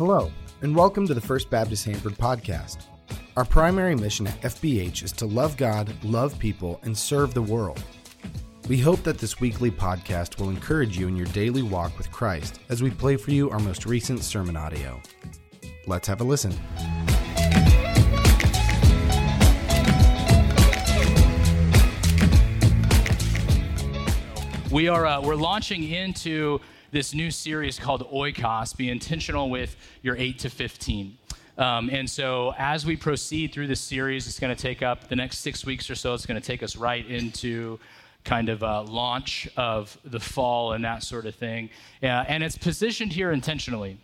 Hello, and welcome to the First Baptist Hanford podcast. Our primary mission at FBH is to love God, love people, and serve the world. We hope that this weekly podcast will encourage you in your daily walk with Christ as we play for you our most recent sermon audio. Let's have a listen. We are uh, we're launching into this new series called Oikos. Be intentional with your eight to fifteen. Um, and so, as we proceed through this series, it's going to take up the next six weeks or so. It's going to take us right into kind of a launch of the fall and that sort of thing. Uh, and it's positioned here intentionally.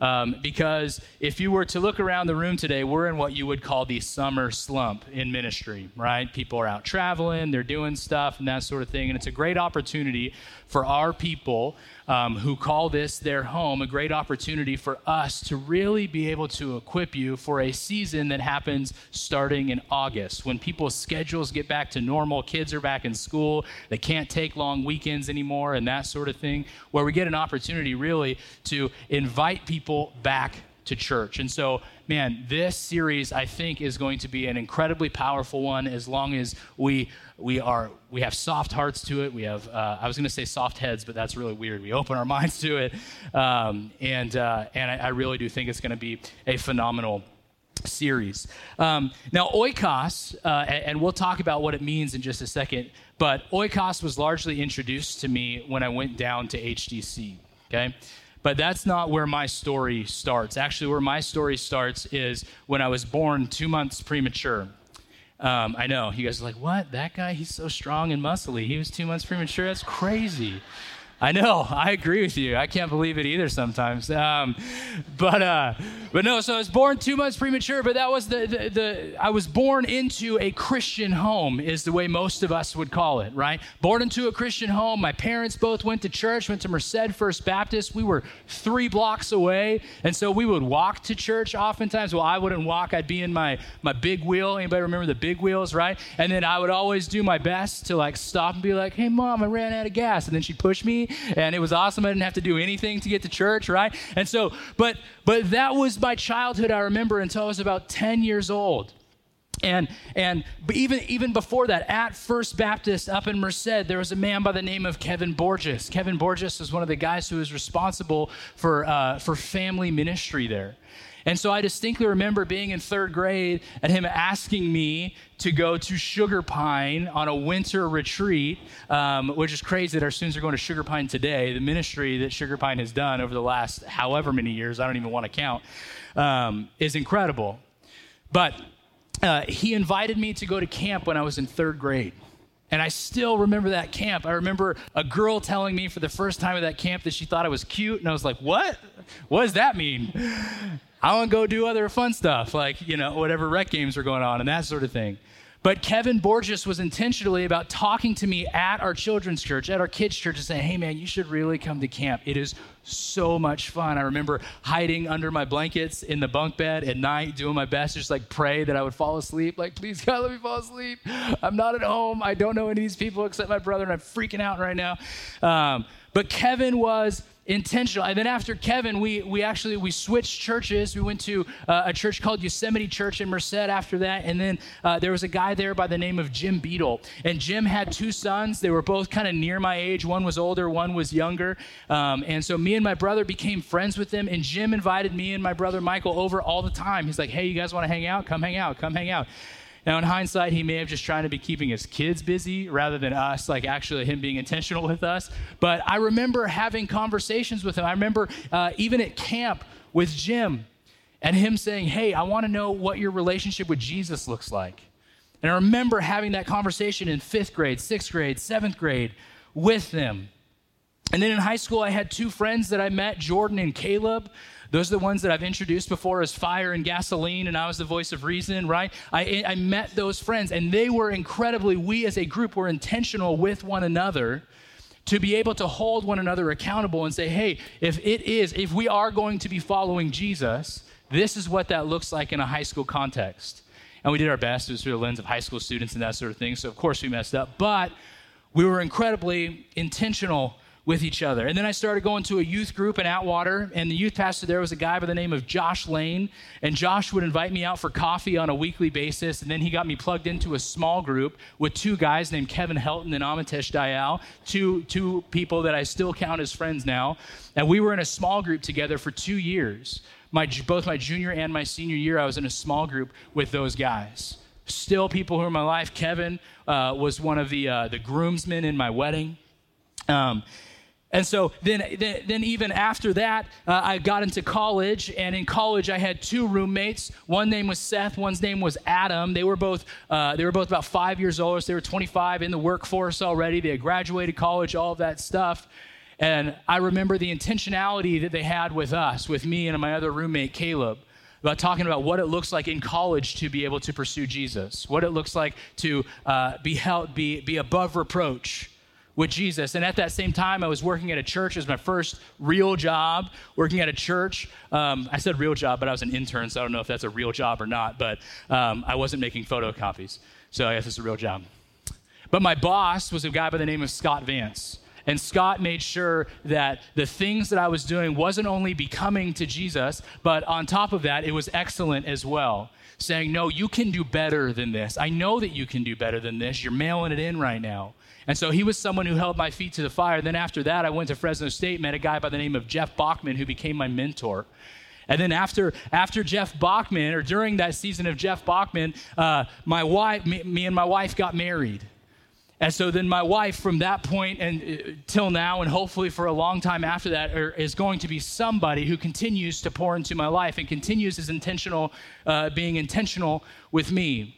Um, because if you were to look around the room today, we're in what you would call the summer slump in ministry, right? People are out traveling, they're doing stuff and that sort of thing. And it's a great opportunity for our people um, who call this their home, a great opportunity for us to really be able to equip you for a season that happens starting in August. When people's schedules get back to normal, kids are back in school, they can't take long weekends anymore, and that sort of thing, where we get an opportunity really to invite people back to church. And so, man, this series I think is going to be an incredibly powerful one as long as we we are we have soft hearts to it. We have uh, I was going to say soft heads, but that's really weird. We open our minds to it, um, and uh, and I, I really do think it's going to be a phenomenal series. Um, now, oikos, uh, and we'll talk about what it means in just a second, but oikos was largely introduced to me when I went down to HDC, okay? But that's not where my story starts. Actually, where my story starts is when I was born two months premature. Um, I know. You guys are like, what? That guy? He's so strong and muscly. He was two months premature? That's crazy. I know. I agree with you. I can't believe it either sometimes. Um, but uh, but no. So I was born two months premature. But that was the, the, the I was born into a Christian home is the way most of us would call it, right? Born into a Christian home. My parents both went to church. Went to Merced First Baptist. We were three blocks away, and so we would walk to church oftentimes. Well, I wouldn't walk. I'd be in my my big wheel. Anybody remember the big wheels, right? And then I would always do my best to like stop and be like, "Hey, mom, I ran out of gas," and then she'd push me and it was awesome. I didn't have to do anything to get to church, right? And so, but but that was my childhood. I remember until I was about ten years old. And and even even before that, at First Baptist up in Merced, there was a man by the name of Kevin Borges. Kevin Borges was one of the guys who was responsible for uh, for family ministry there. And so I distinctly remember being in third grade and him asking me to go to Sugar Pine on a winter retreat, um, which is crazy that our students are going to Sugar Pine today. The ministry that Sugar Pine has done over the last however many years, I don't even want to count, um, is incredible. But uh, he invited me to go to camp when I was in third grade. And I still remember that camp. I remember a girl telling me for the first time at that camp that she thought I was cute. And I was like, what? What does that mean? I want to go do other fun stuff, like, you know, whatever rec games are going on and that sort of thing. But Kevin Borges was intentionally about talking to me at our children's church, at our kids' church, and saying, hey, man, you should really come to camp. It is so much fun. I remember hiding under my blankets in the bunk bed at night, doing my best, to just like pray that I would fall asleep. Like, please, God, let me fall asleep. I'm not at home. I don't know any of these people except my brother, and I'm freaking out right now. Um, but Kevin was intentional. And then after Kevin, we, we actually, we switched churches. We went to uh, a church called Yosemite Church in Merced after that. And then uh, there was a guy there by the name of Jim Beadle. And Jim had two sons. They were both kind of near my age. One was older, one was younger. Um, and so me and my brother became friends with them. And Jim invited me and my brother Michael over all the time. He's like, hey, you guys want to hang out? Come hang out. Come hang out. Now, in hindsight, he may have just trying to be keeping his kids busy rather than us, like actually him being intentional with us. But I remember having conversations with him. I remember uh, even at camp with Jim and him saying, Hey, I want to know what your relationship with Jesus looks like. And I remember having that conversation in fifth grade, sixth grade, seventh grade with them. And then in high school, I had two friends that I met, Jordan and Caleb. Those are the ones that I've introduced before as fire and gasoline, and I was the voice of reason, right? I, I met those friends, and they were incredibly, we as a group were intentional with one another to be able to hold one another accountable and say, hey, if it is, if we are going to be following Jesus, this is what that looks like in a high school context. and we did our best. It was through the lens of high school students and that sort of thing. So, of course, we messed up. But we were incredibly intentional with each other. And then I started going to a youth group in Atwater, and the youth pastor there was a guy by the name of Josh Lane. And Josh would invite me out for coffee on a weekly basis. And then he got me plugged into a small group with two guys named Kevin Helton and Amitesh Dayal, two, two people that I still count as friends now. And we were in a small group together for two years. My, both my junior and my senior year, I was in a small group with those guys. Still people who are in my life. Kevin uh, was one of the, uh, the groomsmen in my wedding. Um, and so then, then, then, even after that, uh, I got into college, and in college I had two roommates. One name was Seth, one's name was Adam. They were both uh, they were both about five years old. So they were 25 in the workforce already. They had graduated college, all of that stuff. And I remember the intentionality that they had with us, with me and my other roommate Caleb about talking about what it looks like in college to be able to pursue Jesus, what it looks like to uh, be held, be, be above reproach, with Jesus. And at that same time, I was working at a church. It was my first real job working at a church. Um, I said real job, but I was an intern, so I don't know if that's a real job or not. But um, I wasn't making photocopies, so I guess it's a real job. But my boss was a guy by the name of Scott Vance. And Scott made sure that the things that I was doing wasn't only becoming to Jesus, but on top of that, it was excellent as well. Saying, No, you can do better than this. I know that you can do better than this. You're mailing it in right now. And so he was someone who held my feet to the fire. Then after that, I went to Fresno State, met a guy by the name of Jeff Bachman, who became my mentor. And then after, after Jeff Bachman, or during that season of Jeff Bachman, uh, my wife, me, me, and my wife got married. And so then my wife, from that point and uh, till now, and hopefully for a long time after that, are, is going to be somebody who continues to pour into my life and continues as intentional, uh, being intentional with me.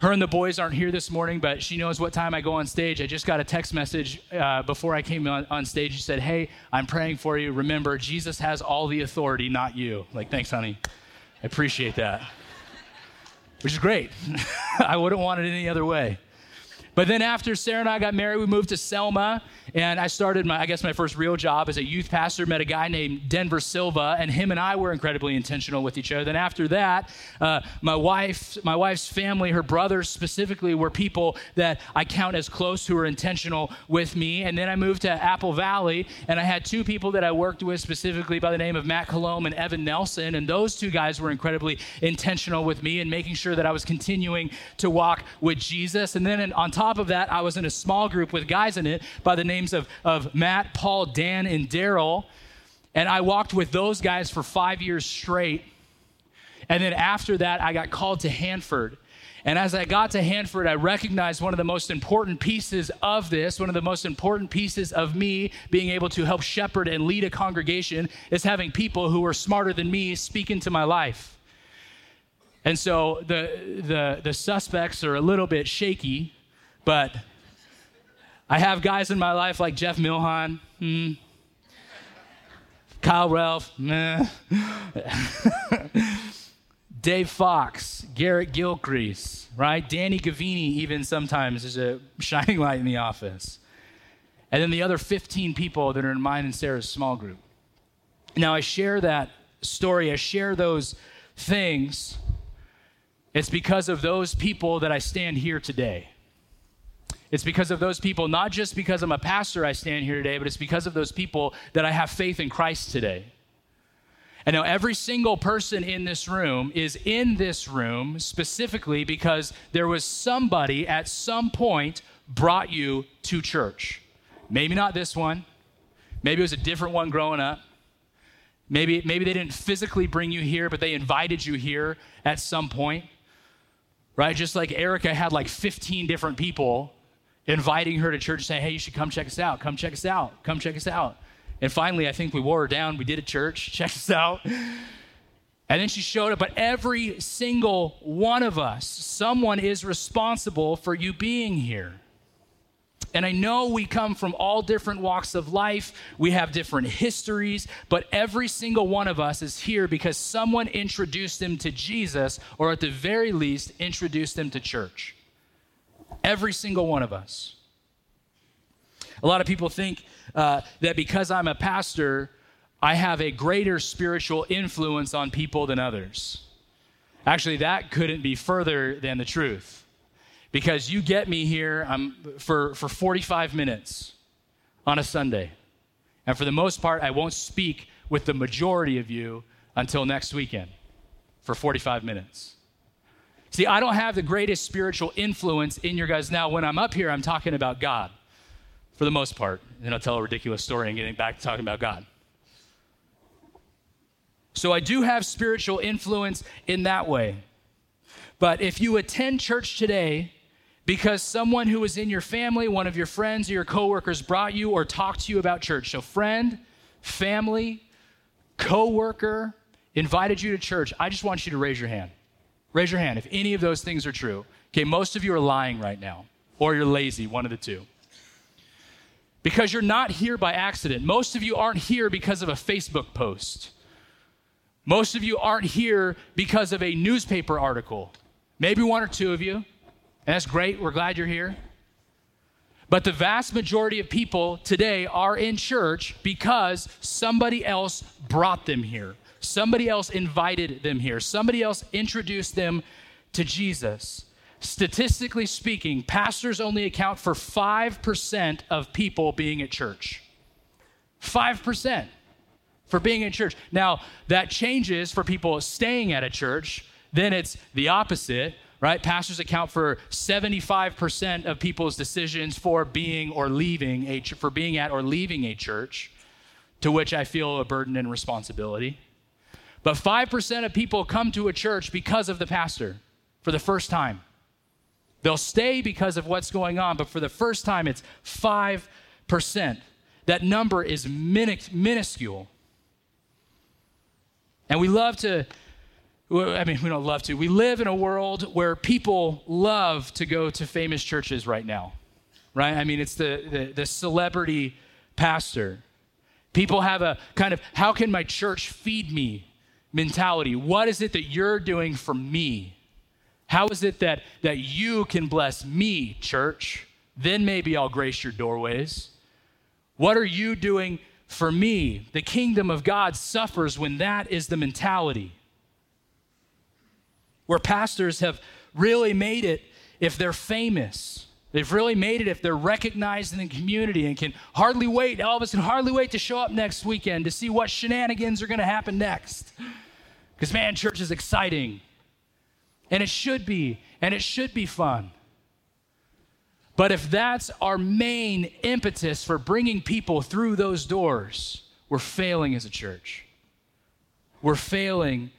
Her and the boys aren't here this morning, but she knows what time I go on stage. I just got a text message uh, before I came on, on stage. She said, Hey, I'm praying for you. Remember, Jesus has all the authority, not you. Like, thanks, honey. I appreciate that. Which is great. I wouldn't want it any other way. But then after Sarah and I got married, we moved to Selma, and I started my, I guess, my first real job as a youth pastor. Met a guy named Denver Silva, and him and I were incredibly intentional with each other. Then after that, uh, my wife, my wife's family, her brothers specifically, were people that I count as close who were intentional with me. And then I moved to Apple Valley, and I had two people that I worked with specifically by the name of Matt Colomb and Evan Nelson, and those two guys were incredibly intentional with me and making sure that I was continuing to walk with Jesus. And then on top top of that, I was in a small group with guys in it by the names of, of Matt, Paul, Dan, and Daryl. And I walked with those guys for five years straight. And then after that, I got called to Hanford. And as I got to Hanford, I recognized one of the most important pieces of this, one of the most important pieces of me being able to help shepherd and lead a congregation is having people who are smarter than me speak into my life. And so the, the, the suspects are a little bit shaky but I have guys in my life like Jeff Milhan, hmm. Kyle Ralph. Dave Fox, Garrett Gilcrease, right? Danny Gavini, even sometimes, is a shining light in the office. And then the other 15 people that are in mine and Sarah's small group. Now, I share that story, I share those things. It's because of those people that I stand here today. It's because of those people, not just because I'm a pastor I stand here today, but it's because of those people that I have faith in Christ today. And now, every single person in this room is in this room specifically because there was somebody at some point brought you to church. Maybe not this one, maybe it was a different one growing up. Maybe, maybe they didn't physically bring you here, but they invited you here at some point, right? Just like Erica had like 15 different people inviting her to church, saying, hey, you should come check us out. Come check us out. Come check us out. And finally, I think we wore her down. We did a church. Check us out. And then she showed up. But every single one of us, someone is responsible for you being here. And I know we come from all different walks of life. We have different histories, but every single one of us is here because someone introduced them to Jesus, or at the very least, introduced them to church. Every single one of us. A lot of people think uh, that because I'm a pastor, I have a greater spiritual influence on people than others. Actually, that couldn't be further than the truth because you get me here for, for 45 minutes on a Sunday. And for the most part, I won't speak with the majority of you until next weekend for 45 minutes. See, I don't have the greatest spiritual influence in your guys. Now, when I'm up here, I'm talking about God for the most part. And I'll tell a ridiculous story and getting back to talking about God. So I do have spiritual influence in that way. But if you attend church today because someone who was in your family, one of your friends or your coworkers brought you or talked to you about church, so friend, family, coworker invited you to church, I just want you to raise your hand. Raise your hand if any of those things are true. Okay, most of you are lying right now, or you're lazy, one of the two. Because you're not here by accident. Most of you aren't here because of a Facebook post. Most of you aren't here because of a newspaper article. Maybe one or two of you, and that's great. We're glad you're here. But the vast majority of people today are in church because somebody else brought them here. Somebody else invited them here. Somebody else introduced them to Jesus. Statistically speaking, pastors only account for 5% of people being at church. 5% for being in church. Now, that changes for people staying at a church. Then it's the opposite, right? Pastors account for 75% of people's decisions for being or leaving a for being at or leaving a church, to which I feel a burden and responsibility. But 5% of people come to a church because of the pastor for the first time. They'll stay because of what's going on, but for the first time, it's 5%. That number is minuscule. And we love to, I mean, we don't love to. We live in a world where people love to go to famous churches right now, right? I mean, it's the, the, the celebrity pastor. People have a kind of, how can my church feed me mentality. What is it that you're doing for me? How is it that, that you can bless me, church? Then maybe I'll grace your doorways. What are you doing for me? The kingdom of God suffers when that is the mentality. Where pastors have really made it if they're famous. They've really made it if they're recognized in the community and can hardly wait. All of us can hardly wait to show up next weekend to see what shenanigans are going to happen next. Because, man, church is exciting. And it should be, and it should be fun. But if that's our main impetus for bringing people through those doors, we're failing as a church. We're failing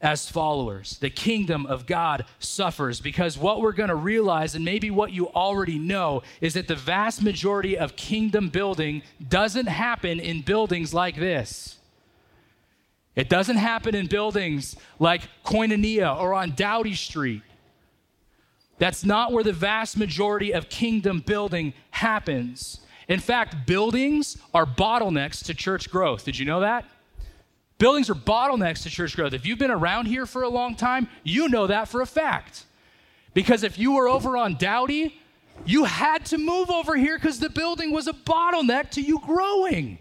as followers. The kingdom of God suffers because what we're going to realize, and maybe what you already know, is that the vast majority of kingdom building doesn't happen in buildings like this. It doesn't happen in buildings like Koinonia or on Dowdy Street. That's not where the vast majority of kingdom building happens. In fact, buildings are bottlenecks to church growth. Did you know that? Buildings are bottlenecks to church growth. If you've been around here for a long time, you know that for a fact. Because if you were over on Dowdy, you had to move over here because the building was a bottleneck to you growing.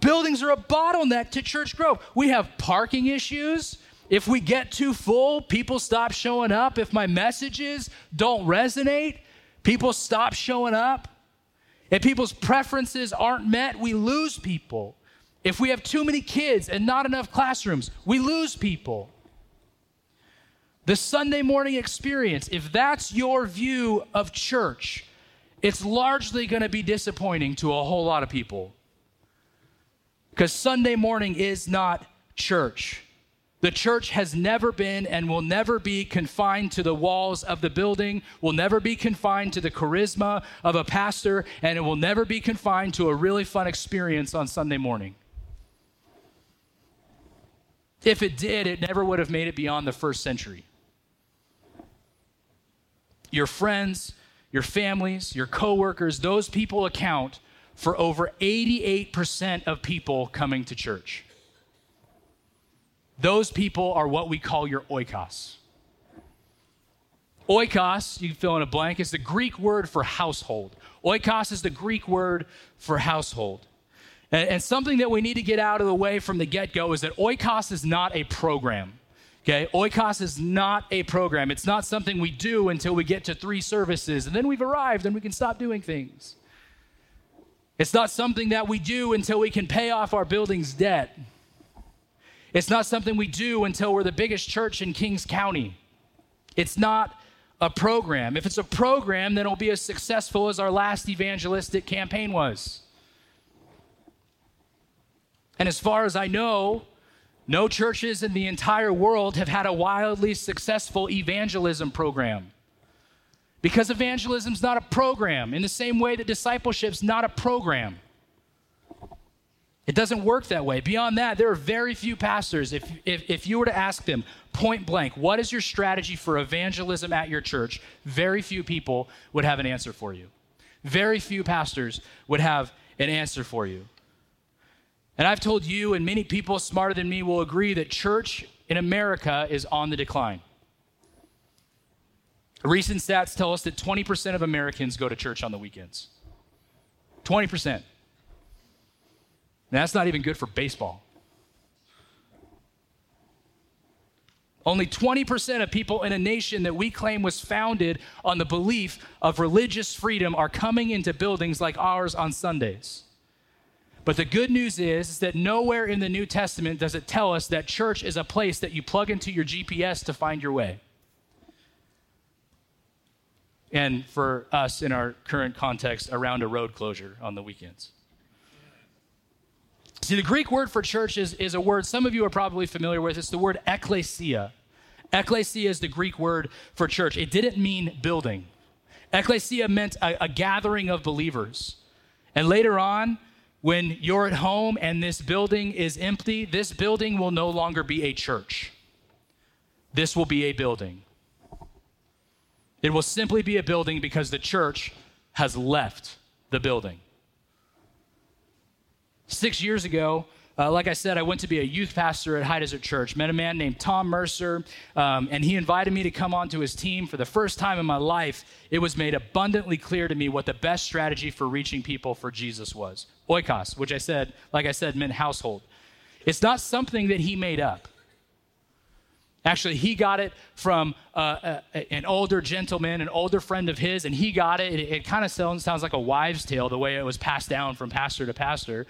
Buildings are a bottleneck to church growth. We have parking issues. If we get too full, people stop showing up. If my messages don't resonate, people stop showing up. If people's preferences aren't met, we lose people. If we have too many kids and not enough classrooms, we lose people. The Sunday morning experience, if that's your view of church, it's largely going to be disappointing to a whole lot of people. Because Sunday morning is not church. The church has never been and will never be confined to the walls of the building, will never be confined to the charisma of a pastor, and it will never be confined to a really fun experience on Sunday morning. If it did, it never would have made it beyond the first century. Your friends, your families, your coworkers, those people account for over 88% of people coming to church. Those people are what we call your oikos. Oikos, you can fill in a blank, is the Greek word for household. Oikos is the Greek word for household. And, and something that we need to get out of the way from the get go is that oikos is not a program. Okay, oikos is not a program. It's not something we do until we get to three services and then we've arrived and we can stop doing things. It's not something that we do until we can pay off our building's debt. It's not something we do until we're the biggest church in Kings County. It's not a program. If it's a program, then it'll be as successful as our last evangelistic campaign was. And as far as I know, no churches in the entire world have had a wildly successful evangelism program. Because evangelism is not a program, in the same way that discipleship is not a program. It doesn't work that way. Beyond that, there are very few pastors. If, if, if you were to ask them point blank, what is your strategy for evangelism at your church? Very few people would have an answer for you. Very few pastors would have an answer for you. And I've told you, and many people smarter than me will agree, that church in America is on the decline. Recent stats tell us that 20% of Americans go to church on the weekends. 20%. that's not even good for baseball. Only 20% of people in a nation that we claim was founded on the belief of religious freedom are coming into buildings like ours on Sundays. But the good news is, that nowhere in the New Testament does it tell us that church is a place that you plug into your GPS to find your way. And for us in our current context, around a road closure on the weekends. See, the Greek word for church is, is a word some of you are probably familiar with. It's the word ekklesia. Ekklesia is the Greek word for church. It didn't mean building, ekklesia meant a, a gathering of believers. And later on, when you're at home and this building is empty, this building will no longer be a church. This will be a building. It will simply be a building because the church has left the building. Six years ago, uh, like I said, I went to be a youth pastor at High Desert Church. Met a man named Tom Mercer, um, and he invited me to come onto his team. For the first time in my life, it was made abundantly clear to me what the best strategy for reaching people for Jesus was. Oikos, which I said, like I said, meant household. It's not something that he made up. Actually, he got it from uh, a, an older gentleman, an older friend of his, and he got it. It, it kind of sounds, sounds like a wives' tale the way it was passed down from pastor to pastor.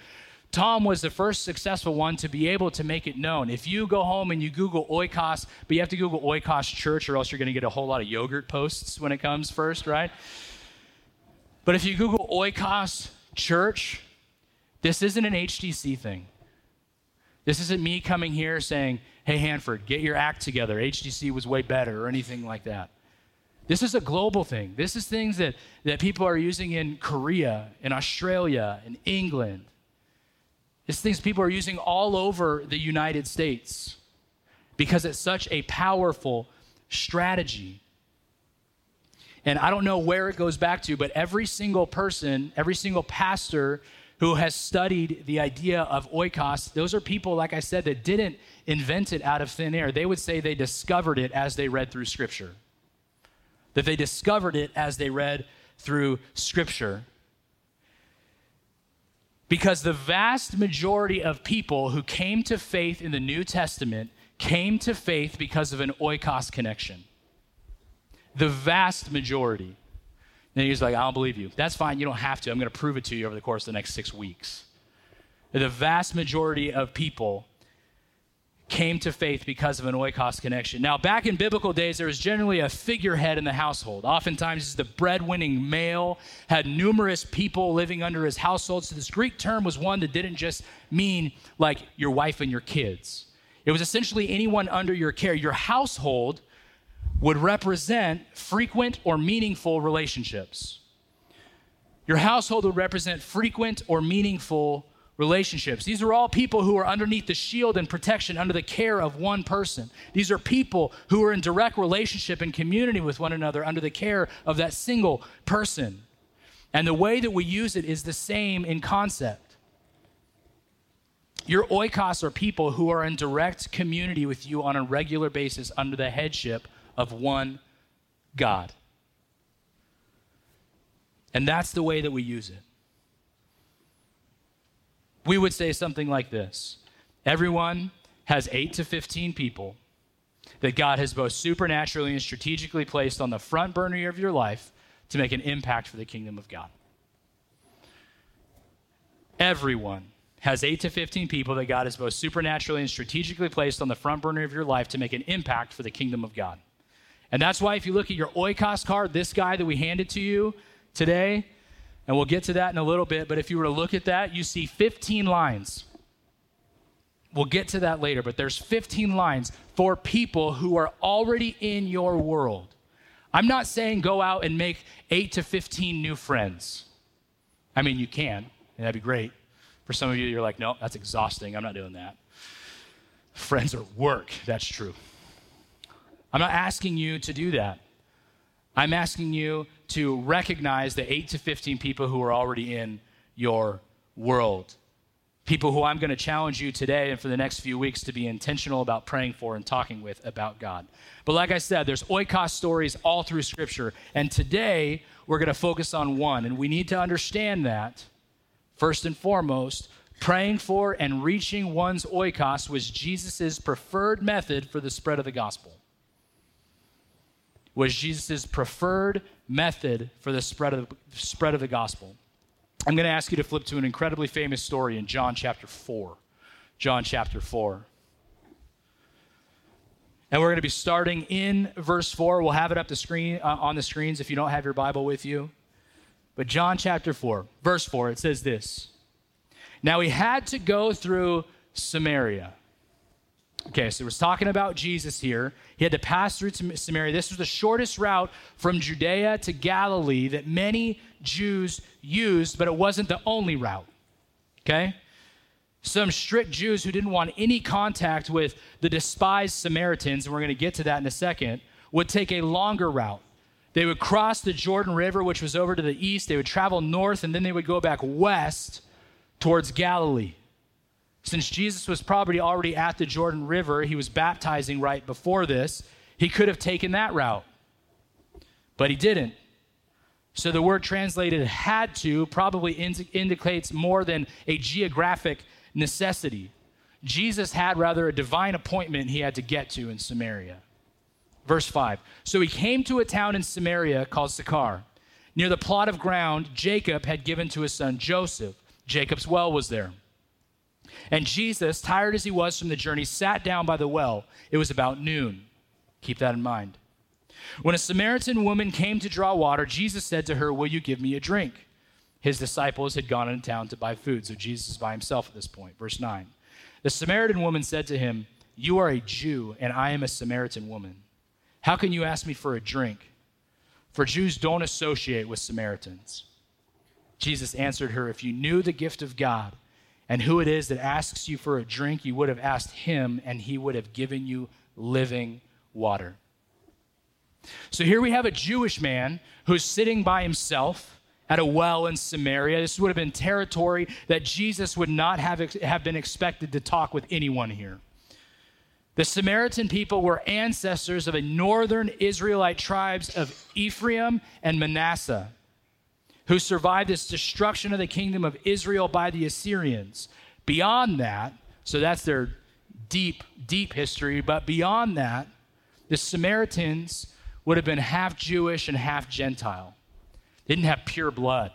Tom was the first successful one to be able to make it known. If you go home and you Google oikos, but you have to Google oikos church or else you're going to get a whole lot of yogurt posts when it comes first, right? But if you Google oikos church, this isn't an HDC thing. This isn't me coming here saying, hey, Hanford, get your act together. HDC was way better or anything like that. This is a global thing. This is things that, that people are using in Korea, in Australia, in England, it's things people are using all over the United States because it's such a powerful strategy. And I don't know where it goes back to, but every single person, every single pastor who has studied the idea of oikos, those are people, like I said, that didn't invent it out of thin air. They would say they discovered it as they read through Scripture. That they discovered it as they read through Scripture. Because the vast majority of people who came to faith in the New Testament came to faith because of an oikos connection. The vast majority. And he's like, I don't believe you. That's fine. You don't have to. I'm going to prove it to you over the course of the next six weeks. The vast majority of people came to faith because of an oikos connection. Now, back in biblical days, there was generally a figurehead in the household. Oftentimes, the breadwinning male had numerous people living under his household. So, this Greek term was one that didn't just mean like your wife and your kids, it was essentially anyone under your care. Your household would represent frequent or meaningful relationships. Your household would represent frequent or meaningful relationships. These are all people who are underneath the shield and protection under the care of one person. These are people who are in direct relationship and community with one another under the care of that single person. And the way that we use it is the same in concept. Your oikos are people who are in direct community with you on a regular basis under the headship of one God. And that's the way that we use it we would say something like this Everyone has 8 to 15 people that God has both supernaturally and strategically placed on the front burner of your life to make an impact for the kingdom of God. Everyone has 8 to 15 people that God has both supernaturally and strategically placed on the front burner of your life to make an impact for the kingdom of God. And that's why if you look at your oikos card, this guy that we handed to you today, and we'll get to that in a little bit, but if you were to look at that, you see 15 lines. We'll get to that later, but there's 15 lines for people who are already in your world. I'm not saying go out and make 8 to 15 new friends. I mean, you can, and that'd be great. For some of you, you're like, no, that's exhausting. I'm not doing that. Friends are work. That's true. I'm not asking you to do that. I'm asking you to recognize the 8 to 15 people who are already in your world. People who I'm going to challenge you today and for the next few weeks to be intentional about praying for and talking with about God. But like I said, there's oikos stories all through Scripture. And today, we're going to focus on one. And we need to understand that, first and foremost, praying for and reaching one's oikos was Jesus' preferred method for the spread of the gospel was Jesus' preferred method for the spread of the, spread of the gospel. I'm going to ask you to flip to an incredibly famous story in John chapter 4. John chapter 4. And we're going to be starting in verse 4. We'll have it up the screen uh, on the screens if you don't have your Bible with you. But John chapter 4, verse 4, it says this. Now he had to go through Samaria. Okay, so we're talking about Jesus here. He had to pass through Samaria. This was the shortest route from Judea to Galilee that many Jews used, but it wasn't the only route. Okay? Some strict Jews who didn't want any contact with the despised Samaritans, and we're going to get to that in a second, would take a longer route. They would cross the Jordan River, which was over to the east. They would travel north, and then they would go back west towards Galilee. Since Jesus was probably already at the Jordan River, he was baptizing right before this, he could have taken that route. But he didn't. So the word translated had to probably ind- indicates more than a geographic necessity. Jesus had rather a divine appointment he had to get to in Samaria. Verse 5 So he came to a town in Samaria called Sychar. Near the plot of ground Jacob had given to his son Joseph. Jacob's well was there. And Jesus, tired as he was from the journey, sat down by the well. It was about noon. Keep that in mind. When a Samaritan woman came to draw water, Jesus said to her, Will you give me a drink? His disciples had gone into town to buy food, so Jesus is by himself at this point. Verse 9. The Samaritan woman said to him, You are a Jew, and I am a Samaritan woman. How can you ask me for a drink? For Jews don't associate with Samaritans. Jesus answered her, If you knew the gift of God, and who it is that asks you for a drink, you would have asked him, and he would have given you living water. So here we have a Jewish man who's sitting by himself at a well in Samaria. This would have been territory that Jesus would not have, have been expected to talk with anyone here. The Samaritan people were ancestors of a northern Israelite tribes of Ephraim and Manasseh who survived this destruction of the kingdom of Israel by the Assyrians. Beyond that, so that's their deep, deep history, but beyond that, the Samaritans would have been half Jewish and half Gentile. They didn't have pure blood,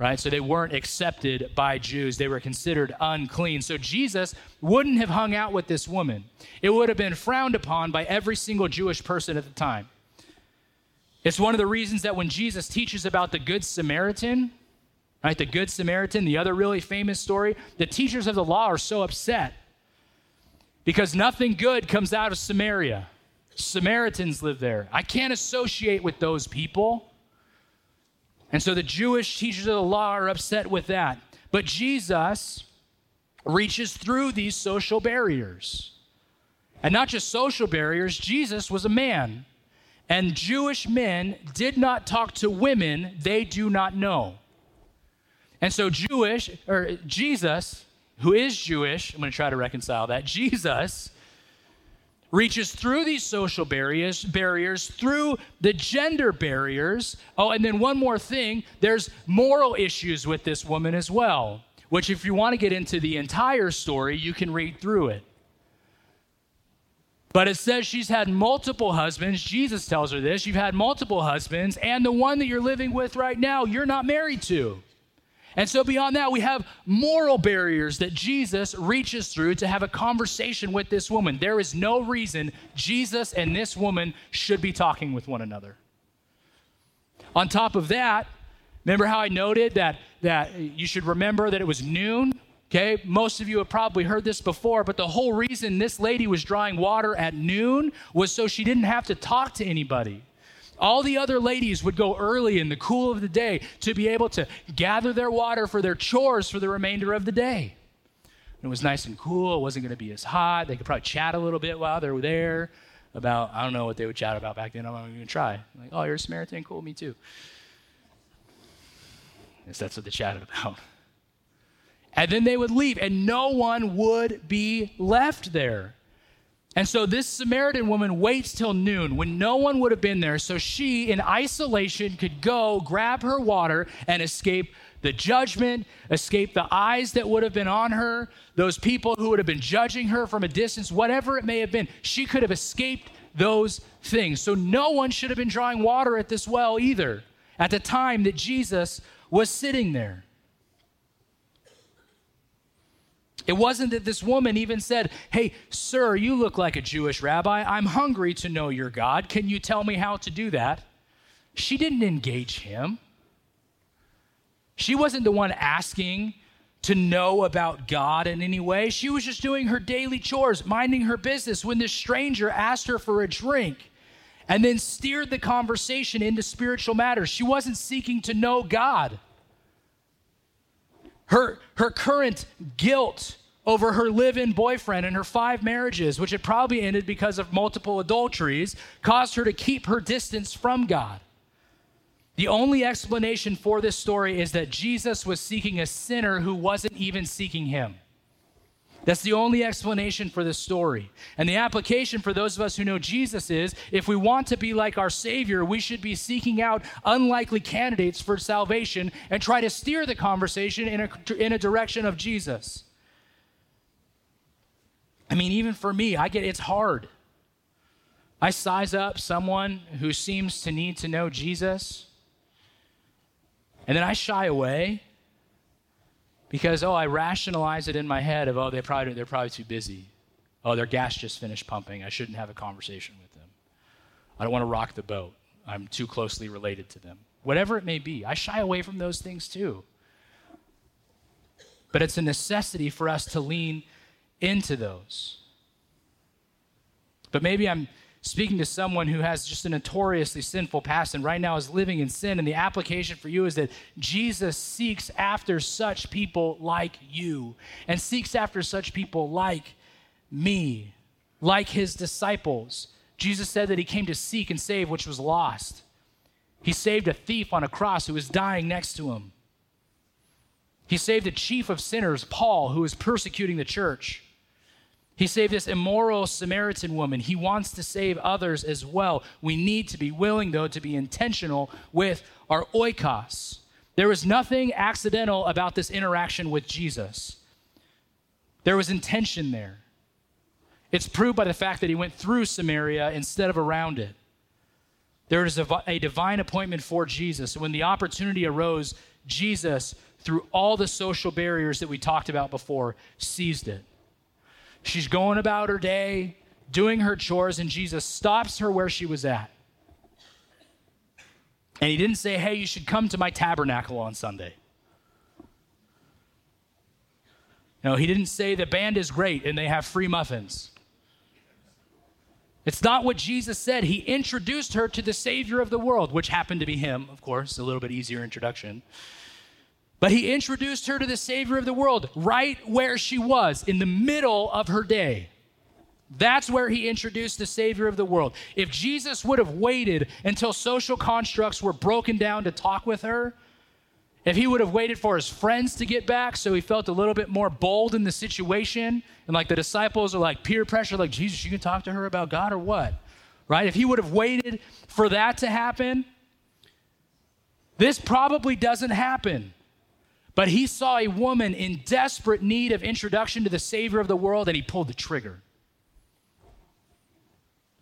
right? So they weren't accepted by Jews. They were considered unclean. So Jesus wouldn't have hung out with this woman. It would have been frowned upon by every single Jewish person at the time. It's one of the reasons that when Jesus teaches about the Good Samaritan, right, the Good Samaritan, the other really famous story, the teachers of the law are so upset because nothing good comes out of Samaria. Samaritans live there. I can't associate with those people. And so the Jewish teachers of the law are upset with that. But Jesus reaches through these social barriers. And not just social barriers, Jesus was a man. And Jewish men did not talk to women they do not know. And so, Jewish, or Jesus, who is Jewish, I'm going to try to reconcile that. Jesus reaches through these social barriers, barriers, through the gender barriers. Oh, and then one more thing there's moral issues with this woman as well, which, if you want to get into the entire story, you can read through it. But it says she's had multiple husbands. Jesus tells her this. You've had multiple husbands, and the one that you're living with right now, you're not married to. And so, beyond that, we have moral barriers that Jesus reaches through to have a conversation with this woman. There is no reason Jesus and this woman should be talking with one another. On top of that, remember how I noted that, that you should remember that it was noon? Okay, most of you have probably heard this before, but the whole reason this lady was drawing water at noon was so she didn't have to talk to anybody. All the other ladies would go early in the cool of the day to be able to gather their water for their chores for the remainder of the day. It was nice and cool. It wasn't going to be as hot. They could probably chat a little bit while they were there about, I don't know what they would chat about back then. I'm not even going to try. Like, oh, you're a Samaritan? Cool, me too. Yes, that's what they chatted about. And then they would leave, and no one would be left there. And so this Samaritan woman waits till noon when no one would have been there, so she, in isolation, could go grab her water and escape the judgment, escape the eyes that would have been on her, those people who would have been judging her from a distance, whatever it may have been. She could have escaped those things. So no one should have been drawing water at this well either at the time that Jesus was sitting there. It wasn't that this woman even said, Hey, sir, you look like a Jewish rabbi. I'm hungry to know your God. Can you tell me how to do that? She didn't engage him. She wasn't the one asking to know about God in any way. She was just doing her daily chores, minding her business when this stranger asked her for a drink and then steered the conversation into spiritual matters. She wasn't seeking to know God. Her, her current guilt over her live in boyfriend and her five marriages, which had probably ended because of multiple adulteries, caused her to keep her distance from God. The only explanation for this story is that Jesus was seeking a sinner who wasn't even seeking him. That's the only explanation for this story. And the application for those of us who know Jesus is if we want to be like our Savior, we should be seeking out unlikely candidates for salvation and try to steer the conversation in a, in a direction of Jesus. I mean, even for me, I get it's hard. I size up someone who seems to need to know Jesus, and then I shy away because, oh, I rationalize it in my head of, oh, they probably, they're probably too busy. Oh, their gas just finished pumping. I shouldn't have a conversation with them. I don't want to rock the boat. I'm too closely related to them. Whatever it may be, I shy away from those things too. But it's a necessity for us to lean into those. But maybe I'm speaking to someone who has just a notoriously sinful past and right now is living in sin. And the application for you is that Jesus seeks after such people like you and seeks after such people like me, like his disciples. Jesus said that he came to seek and save which was lost. He saved a thief on a cross who was dying next to him. He saved a chief of sinners, Paul, who was persecuting the church. He saved this immoral Samaritan woman. He wants to save others as well. We need to be willing, though, to be intentional with our oikos. There was nothing accidental about this interaction with Jesus, there was intention there. It's proved by the fact that he went through Samaria instead of around it. There is a, a divine appointment for Jesus. When the opportunity arose, Jesus, through all the social barriers that we talked about before, seized it. She's going about her day, doing her chores, and Jesus stops her where she was at. And he didn't say, Hey, you should come to my tabernacle on Sunday. No, he didn't say the band is great and they have free muffins. It's not what Jesus said. He introduced her to the Savior of the world, which happened to be him, of course, a little bit easier introduction. But he introduced her to the Savior of the world right where she was, in the middle of her day. That's where he introduced the Savior of the world. If Jesus would have waited until social constructs were broken down to talk with her, if he would have waited for his friends to get back so he felt a little bit more bold in the situation, and like the disciples are like peer pressure, like, Jesus, you can talk to her about God or what? Right? If he would have waited for that to happen, this probably doesn't happen. But he saw a woman in desperate need of introduction to the Savior of the world and he pulled the trigger.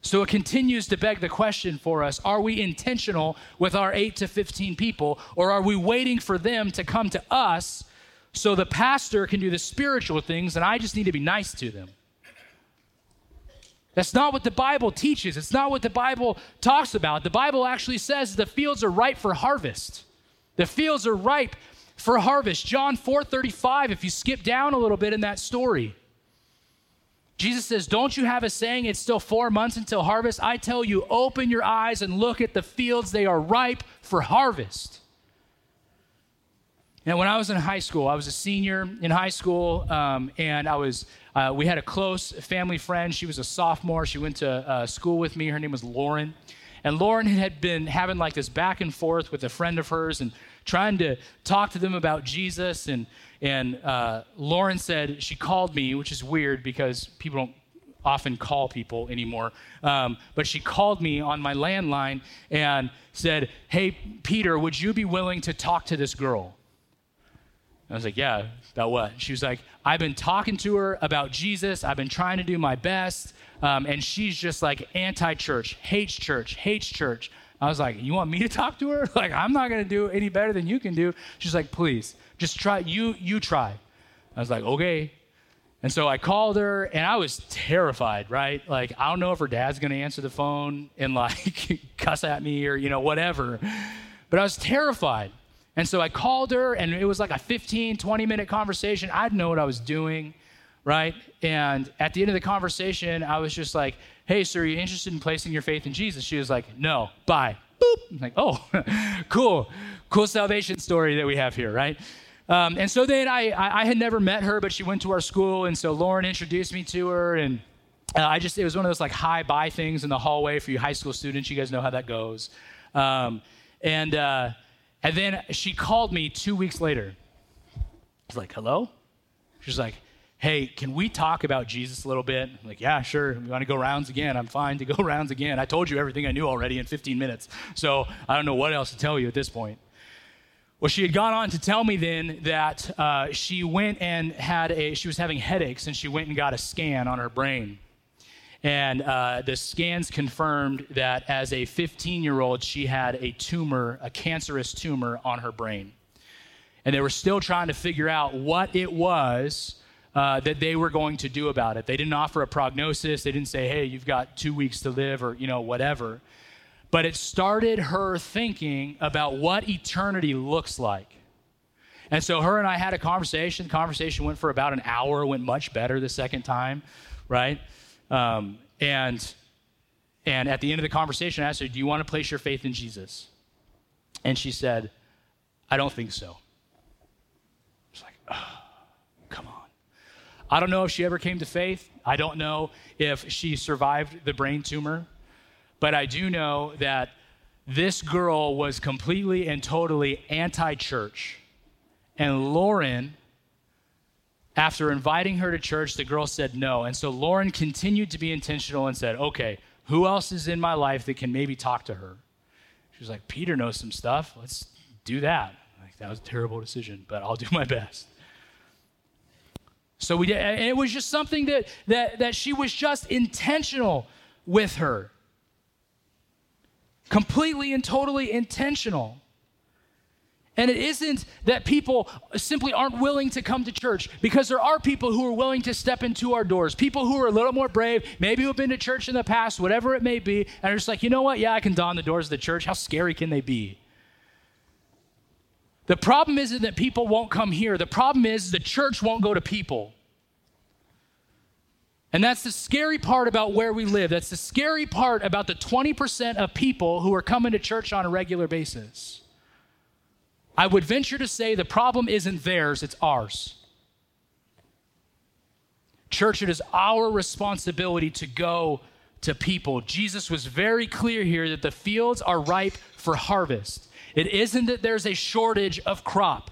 So it continues to beg the question for us are we intentional with our 8 to 15 people, or are we waiting for them to come to us so the pastor can do the spiritual things and I just need to be nice to them? That's not what the Bible teaches. It's not what the Bible talks about. The Bible actually says the fields are ripe for harvest. The fields are ripe for harvest. John 4:35 if you skip down a little bit in that story. Jesus says, Don't you have a saying, it's still four months until harvest? I tell you, open your eyes and look at the fields, they are ripe for harvest. Now, when I was in high school, I was a senior in high school, um, and I was, uh, we had a close family friend. She was a sophomore. She went to uh, school with me. Her name was Lauren. And Lauren had been having like this back and forth with a friend of hers and trying to talk to them about Jesus. And and uh, Lauren said, she called me, which is weird because people don't often call people anymore. Um, but she called me on my landline and said, Hey, Peter, would you be willing to talk to this girl? I was like, Yeah, about what? She was like, I've been talking to her about Jesus. I've been trying to do my best. Um, and she's just like anti church, hates church, hates church. I was like, You want me to talk to her? Like, I'm not to do any better than you can do. She's like, Please. Just try, you, you try. I was like, okay. And so I called her and I was terrified, right? Like, I don't know if her dad's gonna answer the phone and like cuss at me or, you know, whatever. But I was terrified. And so I called her and it was like a 15, 20 minute conversation. I didn't know what I was doing, right? And at the end of the conversation, I was just like, hey, sir, are you interested in placing your faith in Jesus? She was like, no, bye. Boop. I'm like, oh, cool, cool salvation story that we have here, right? Um, and so then I, I had never met her, but she went to our school, and so Lauren introduced me to her, and uh, I just it was one of those like hi bye things in the hallway for you high school students. You guys know how that goes. Um, and uh, and then she called me two weeks later. I was like, "Hello." She's like, "Hey, can we talk about Jesus a little bit?" I'm like, "Yeah, sure. You want to go rounds again? I'm fine to go rounds again. I told you everything I knew already in 15 minutes, so I don't know what else to tell you at this point." Well, she had gone on to tell me then that uh, she went and had a, she was having headaches and she went and got a scan on her brain. And uh, the scans confirmed that as a 15 year old, she had a tumor, a cancerous tumor on her brain. And they were still trying to figure out what it was uh, that they were going to do about it. They didn't offer a prognosis. They didn't say, hey, you've got two weeks to live or, you know, whatever but it started her thinking about what eternity looks like. And so her and I had a conversation. The conversation went for about an hour, went much better the second time, right? Um, and and at the end of the conversation, I asked her, "Do you want to place your faith in Jesus?" And she said, "I don't think so." It's like, oh, come on. I don't know if she ever came to faith. I don't know if she survived the brain tumor. But I do know that this girl was completely and totally anti church. And Lauren, after inviting her to church, the girl said no. And so Lauren continued to be intentional and said, okay, who else is in my life that can maybe talk to her? She was like, Peter knows some stuff. Let's do that. Like, that was a terrible decision, but I'll do my best. So we did, and it was just something that, that, that she was just intentional with her completely and totally intentional. And it isn't that people simply aren't willing to come to church because there are people who are willing to step into our doors. People who are a little more brave, maybe who have been to church in the past, whatever it may be, and are just like, you know what? Yeah, I can don the doors of the church. How scary can they be? The problem isn't that people won't come here. The problem is the church won't go to people. And that's the scary part about where we live. That's the scary part about the 20% of people who are coming to church on a regular basis. I would venture to say the problem isn't theirs, it's ours. Church, it is our responsibility to go to people. Jesus was very clear here that the fields are ripe for harvest. It isn't that there's a shortage of crop.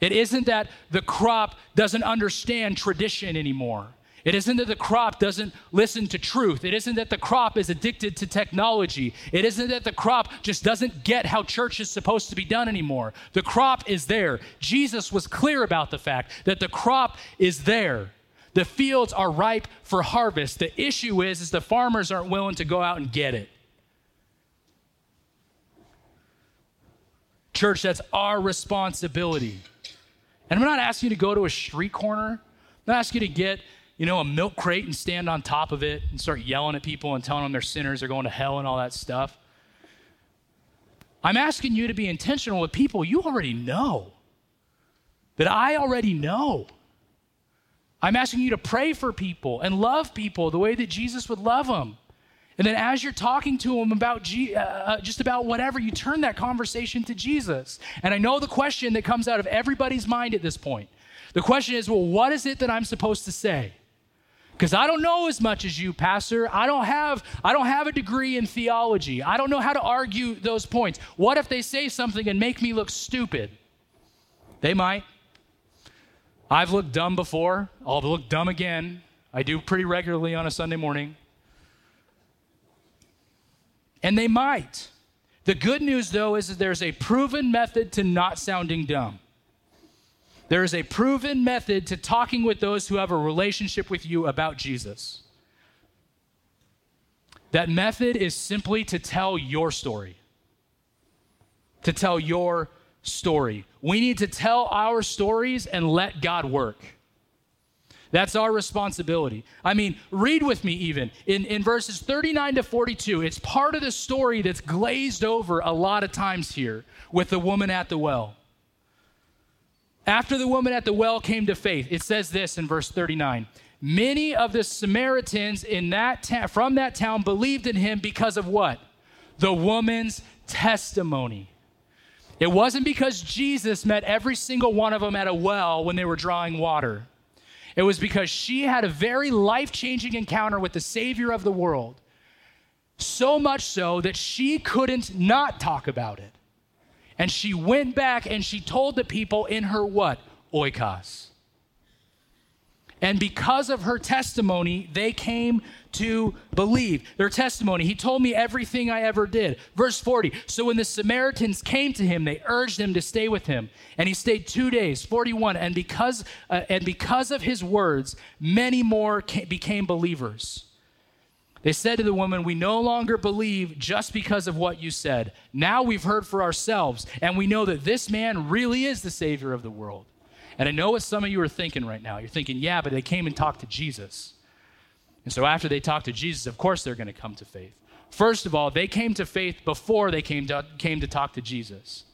It isn't that the crop doesn't understand tradition anymore. It isn't that the crop doesn't listen to truth. It isn't that the crop is addicted to technology. It isn't that the crop just doesn't get how church is supposed to be done anymore. The crop is there. Jesus was clear about the fact that the crop is there. The fields are ripe for harvest. The issue is, is the farmers aren't willing to go out and get it. Church, that's our responsibility. And I'm not asking you to go to a street corner. I'm not asking you to get, you know, a milk crate and stand on top of it and start yelling at people and telling them they're sinners, they're going to hell and all that stuff. I'm asking you to be intentional with people you already know, that I already know. I'm asking you to pray for people and love people the way that Jesus would love them. And then as you're talking to them about G, uh, uh, just about whatever, you turn that conversation to Jesus. And I know the question that comes out of everybody's mind at this point. The question is, well, what is it that I'm supposed to say? Because I don't know as much as you, Pastor. I don't have I don't have a degree in theology. I don't know how to argue those points. What if they say something and make me look stupid? They might. I've looked dumb before. I'll look dumb again. I do pretty regularly on a Sunday morning. And they might. The good news, though, is that there's a proven method to not sounding dumb. There is a proven method to talking with those who have a relationship with you about Jesus. That method is simply to tell your story. To tell your story. We need to tell our stories and let God work. That's our responsibility. I mean, read with me even in, in verses 39 to 42. It's part of the story that's glazed over a lot of times here with the woman at the well. After the woman at the well came to faith, it says this in verse 39 Many of the Samaritans in that ta- from that town believed in him because of what? The woman's testimony. It wasn't because Jesus met every single one of them at a well when they were drawing water. It was because she had a very life changing encounter with the Savior of the world. So much so that she couldn't not talk about it. And she went back and she told the people in her what? Oikos. And because of her testimony, they came to believe. Their testimony, he told me everything I ever did. Verse 40 So when the Samaritans came to him, they urged him to stay with him. And he stayed two days, 41. And because, uh, and because of his words, many more came, became believers. They said to the woman, We no longer believe just because of what you said. Now we've heard for ourselves, and we know that this man really is the Savior of the world. And I know what some of you are thinking right now. You're thinking, yeah, but they came and talked to Jesus. And so after they talked to Jesus, of course they're going to come to faith. First of all, they came to faith before they came to, came to talk to Jesus.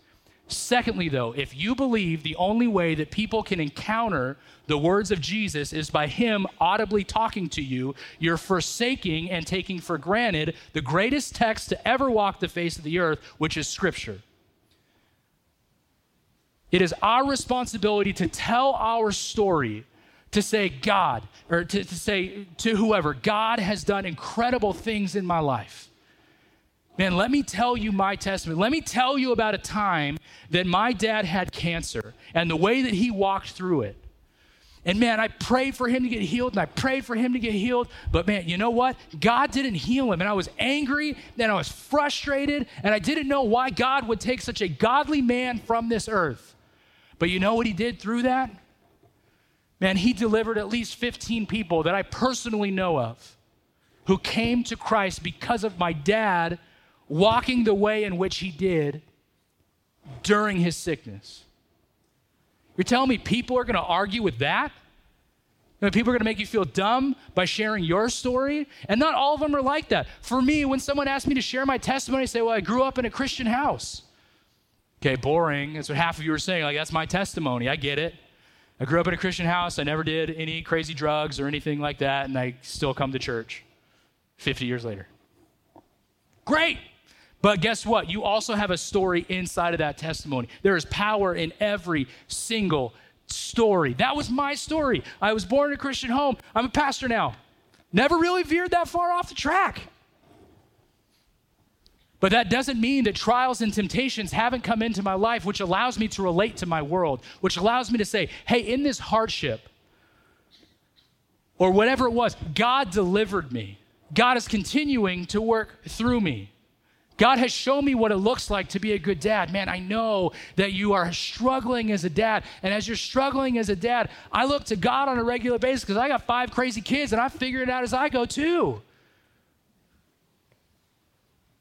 Secondly, though, if you believe the only way that people can encounter the words of Jesus is by Him audibly talking to you, you're forsaking and taking for granted the greatest text to ever walk the face of the earth, which is Scripture. It is our responsibility to tell our story, to say, God, or to, to say to whoever, God has done incredible things in my life. Man, let me tell you my testimony. Let me tell you about a time that my dad had cancer and the way that he walked through it. And man, I prayed for him to get healed and I prayed for him to get healed. But man, you know what? God didn't heal him. And I was angry and I was frustrated and I didn't know why God would take such a godly man from this earth. But you know what he did through that? Man, he delivered at least 15 people that I personally know of who came to Christ because of my dad walking the way in which he did during his sickness. You're telling me people are going to argue with that? people are going to make you feel dumb by sharing your story? And not all of them are like that. For me, when someone asks me to share my testimony, I say, Well, I grew up in a Christian house. Okay, boring. That's what half of you are saying. Like, that's my testimony. I get it. I grew up in a Christian house. I never did any crazy drugs or anything like that, and I still come to church 50 years later. Great. But guess what? You also have a story inside of that testimony. There is power in every single story. That was my story. I was born in a Christian home. I'm a pastor now. Never really veered that far off the track. But that doesn't mean that trials and temptations haven't come into my life, which allows me to relate to my world, which allows me to say, hey, in this hardship, or whatever it was, God delivered me. God is continuing to work through me. God has shown me what it looks like to be a good dad. Man, I know that you are struggling as a dad. And as you're struggling as a dad, I look to God on a regular basis because I got five crazy kids and I figure it out as I go too.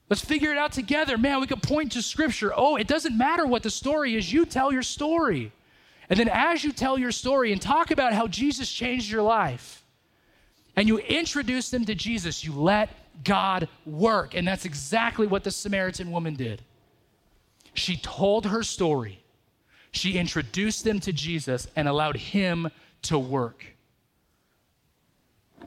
Let's figure it out together. Man, we could point to scripture. Oh, it doesn't matter what the story is, you tell your story. And then as you tell your story and talk about how Jesus changed your life, and you introduce them to Jesus, you let God work. And that's exactly what the Samaritan woman did. She told her story, she introduced them to Jesus and allowed him to work.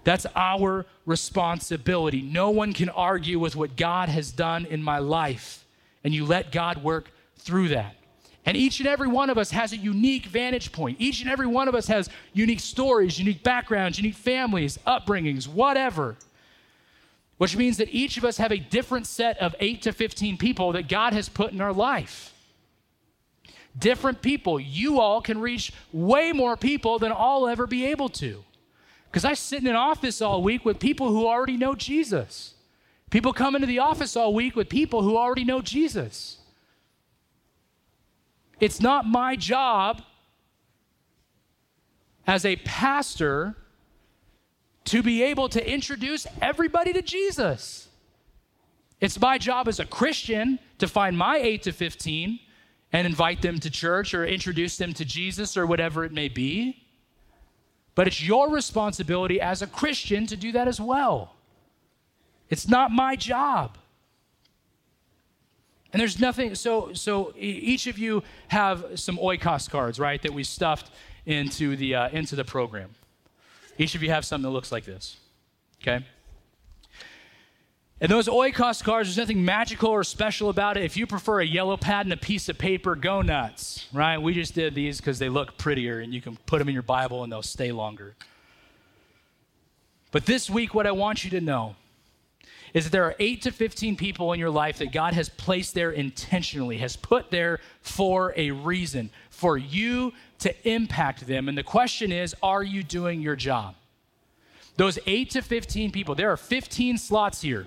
That's our responsibility. No one can argue with what God has done in my life, and you let God work through that. And each and every one of us has a unique vantage point. Each and every one of us has unique stories, unique backgrounds, unique families, upbringings, whatever. Which means that each of us have a different set of 8 to 15 people that God has put in our life. Different people. You all can reach way more people than I'll ever be able to. Because I sit in an office all week with people who already know Jesus. People come into the office all week with people who already know Jesus. It's not my job as a pastor to be able to introduce everybody to Jesus. It's my job as a Christian to find my 8 to 15 and invite them to church or introduce them to Jesus or whatever it may be. But it's your responsibility as a Christian to do that as well. It's not my job. And there's nothing, so, so each of you have some oikos cards, right, that we stuffed into the, uh, into the program. Each of you have something that looks like this, okay? And those oikos cards, there's nothing magical or special about it. If you prefer a yellow pad and a piece of paper, go nuts, right? We just did these because they look prettier and you can put them in your Bible and they'll stay longer. But this week, what I want you to know is that there are 8 to 15 people in your life that God has placed there intentionally, has put there for a reason, for you to impact them. And the question is, are you doing your job? Those 8 to 15 people, there are 15 slots here.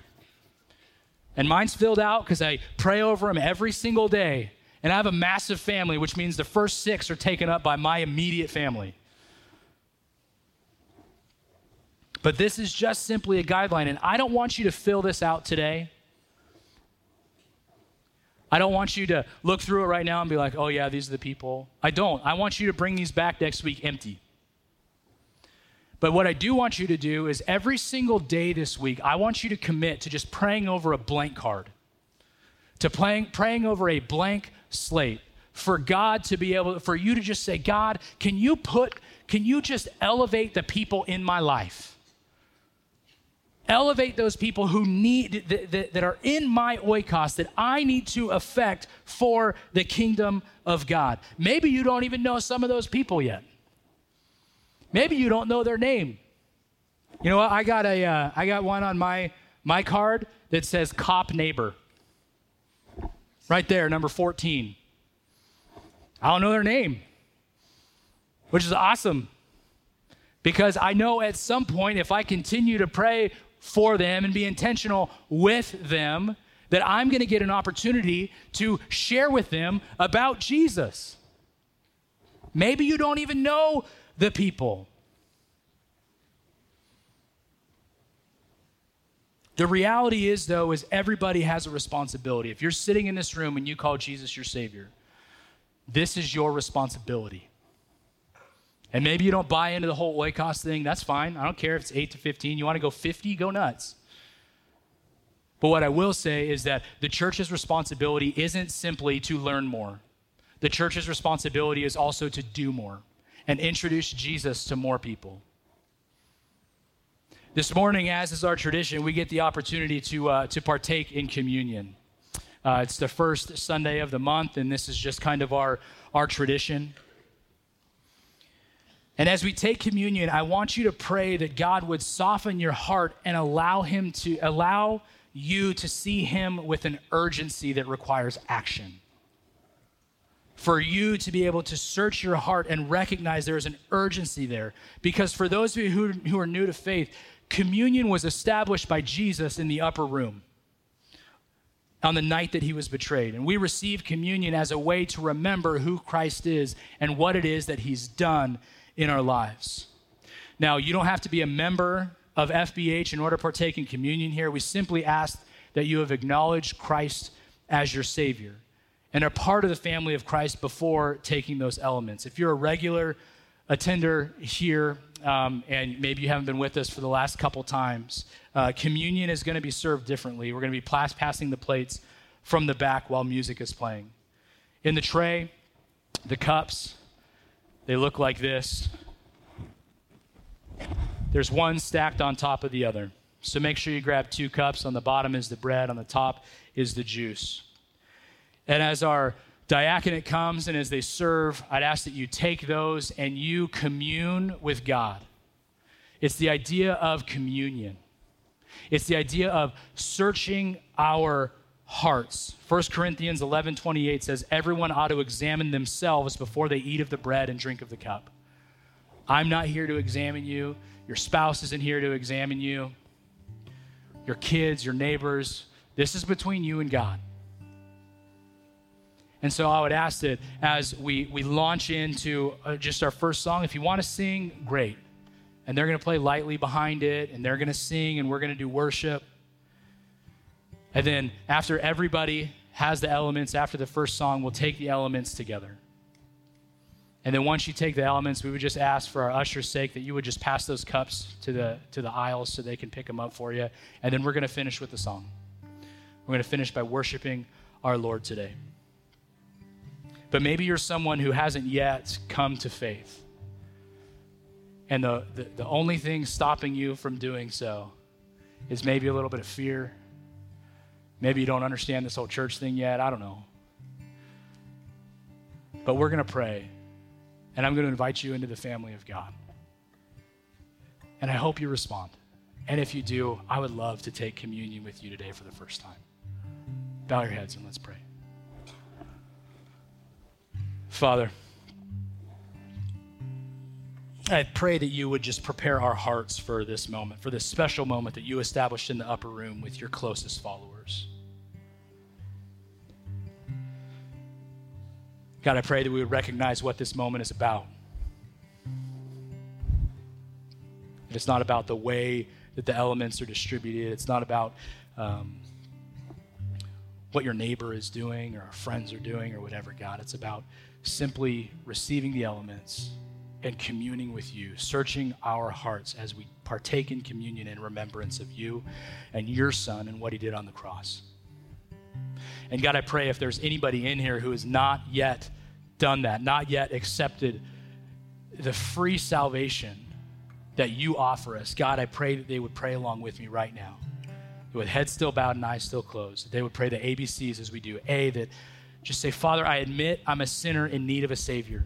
And mine's filled out because I pray over them every single day. And I have a massive family, which means the first six are taken up by my immediate family. But this is just simply a guideline. And I don't want you to fill this out today. I don't want you to look through it right now and be like, oh, yeah, these are the people. I don't. I want you to bring these back next week empty. But what I do want you to do is every single day this week, I want you to commit to just praying over a blank card, to praying, praying over a blank slate for God to be able, for you to just say, God, can you put, can you just elevate the people in my life? Elevate those people who need, that, that, that are in my oikos that I need to affect for the kingdom of God. Maybe you don't even know some of those people yet. Maybe you don't know their name. You know what? I got a, uh, I got one on my my card that says cop neighbor. Right there, number 14. I don't know their name, which is awesome. Because I know at some point, if I continue to pray for them and be intentional with them, that I'm going to get an opportunity to share with them about Jesus. Maybe you don't even know the people. The reality is, though, is everybody has a responsibility. If you're sitting in this room and you call Jesus your Savior, this is your responsibility. And maybe you don't buy into the whole oikos thing. That's fine. I don't care if it's 8 to 15. You want to go 50, go nuts. But what I will say is that the church's responsibility isn't simply to learn more. The church's responsibility is also to do more and introduce Jesus to more people. This morning, as is our tradition, we get the opportunity to, uh, to partake in communion. Uh, it's the first Sunday of the month, and this is just kind of our, our tradition. And as we take communion, I want you to pray that God would soften your heart and allow him to allow you to see him with an urgency that requires action for you to be able to search your heart and recognize there is an urgency there. Because for those of you who, who are new to faith, communion was established by Jesus in the upper room. on the night that he was betrayed. And we receive communion as a way to remember who Christ is and what it is that he's done in our lives. Now, you don't have to be a member of FBH in order to partake in communion here. We simply ask that you have acknowledged Christ as your Savior and are part of the family of Christ before taking those elements. If you're a regular attender here, um, and maybe you haven't been with us for the last couple times, uh, communion is going to be served differently. We're going to be passing the plates from the back while music is playing. In the tray, the cups, they look like this. There's one stacked on top of the other. So make sure you grab two cups. On the bottom is the bread, on the top is the juice. And as our diaconate comes and as they serve, I'd ask that you take those and you commune with God. It's the idea of communion. It's the idea of searching our hearts. 1 Corinthians 11 28 says, Everyone ought to examine themselves before they eat of the bread and drink of the cup. I'm not here to examine you. Your spouse isn't here to examine you. Your kids, your neighbors. This is between you and God. And so I would ask that as we, we launch into uh, just our first song, if you want to sing, great. And they're going to play lightly behind it, and they're going to sing, and we're going to do worship. And then after everybody has the elements, after the first song, we'll take the elements together. And then once you take the elements, we would just ask for our usher's sake that you would just pass those cups to the, to the aisles so they can pick them up for you. And then we're going to finish with the song. We're going to finish by worshiping our Lord today. But maybe you're someone who hasn't yet come to faith. And the, the, the only thing stopping you from doing so is maybe a little bit of fear. Maybe you don't understand this whole church thing yet. I don't know. But we're going to pray and I'm going to invite you into the family of God. And I hope you respond. And if you do, I would love to take communion with you today for the first time. Bow your heads and let's pray. Father, I pray that you would just prepare our hearts for this moment, for this special moment that you established in the upper room with your closest followers. God, I pray that we would recognize what this moment is about. It's not about the way that the elements are distributed. It's not about um, what your neighbor is doing or our friends are doing or whatever, God. It's about simply receiving the elements and communing with you, searching our hearts as we partake in communion in remembrance of you and your Son and what he did on the cross. And God, I pray if there's anybody in here who has not yet done that, not yet accepted the free salvation that you offer us, God, I pray that they would pray along with me right now. With heads still bowed and eyes still closed, they would pray the ABCs as we do. A, that just say, Father, I admit I'm a sinner in need of a Savior,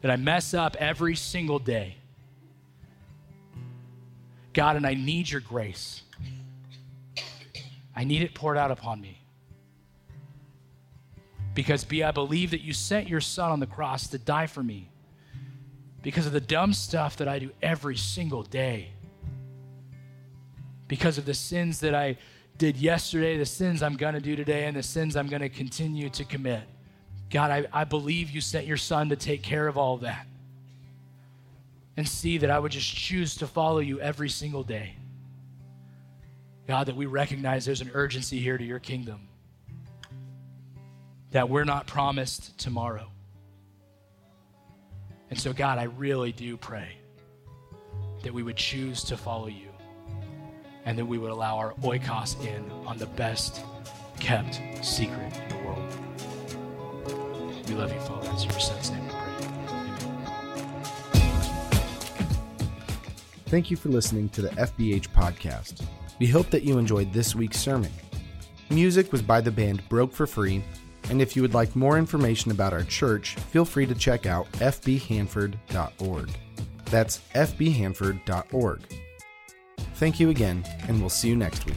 that I mess up every single day. God, and I need your grace. I need it poured out upon me. Because, B, I believe that you sent your son on the cross to die for me because of the dumb stuff that I do every single day. Because of the sins that I did yesterday, the sins I'm going to do today, and the sins I'm going to continue to commit. God, I, I believe you sent your son to take care of all of that. And C that I would just choose to follow you every single day. God, that we recognize there's an urgency here to your kingdom that we're not promised tomorrow. And so, God, I really do pray that we would choose to follow you and that we would allow our oikos in on the best kept secret in the world. We love you, Father. It's your son's name pray. Thank you for listening to the FBH podcast. We hope that you enjoyed this week's sermon. Music was by the band Broke for Free and if you would like more information about our church, feel free to check out fbhanford.org. That's fbhanford.org. Thank you again, and we'll see you next week.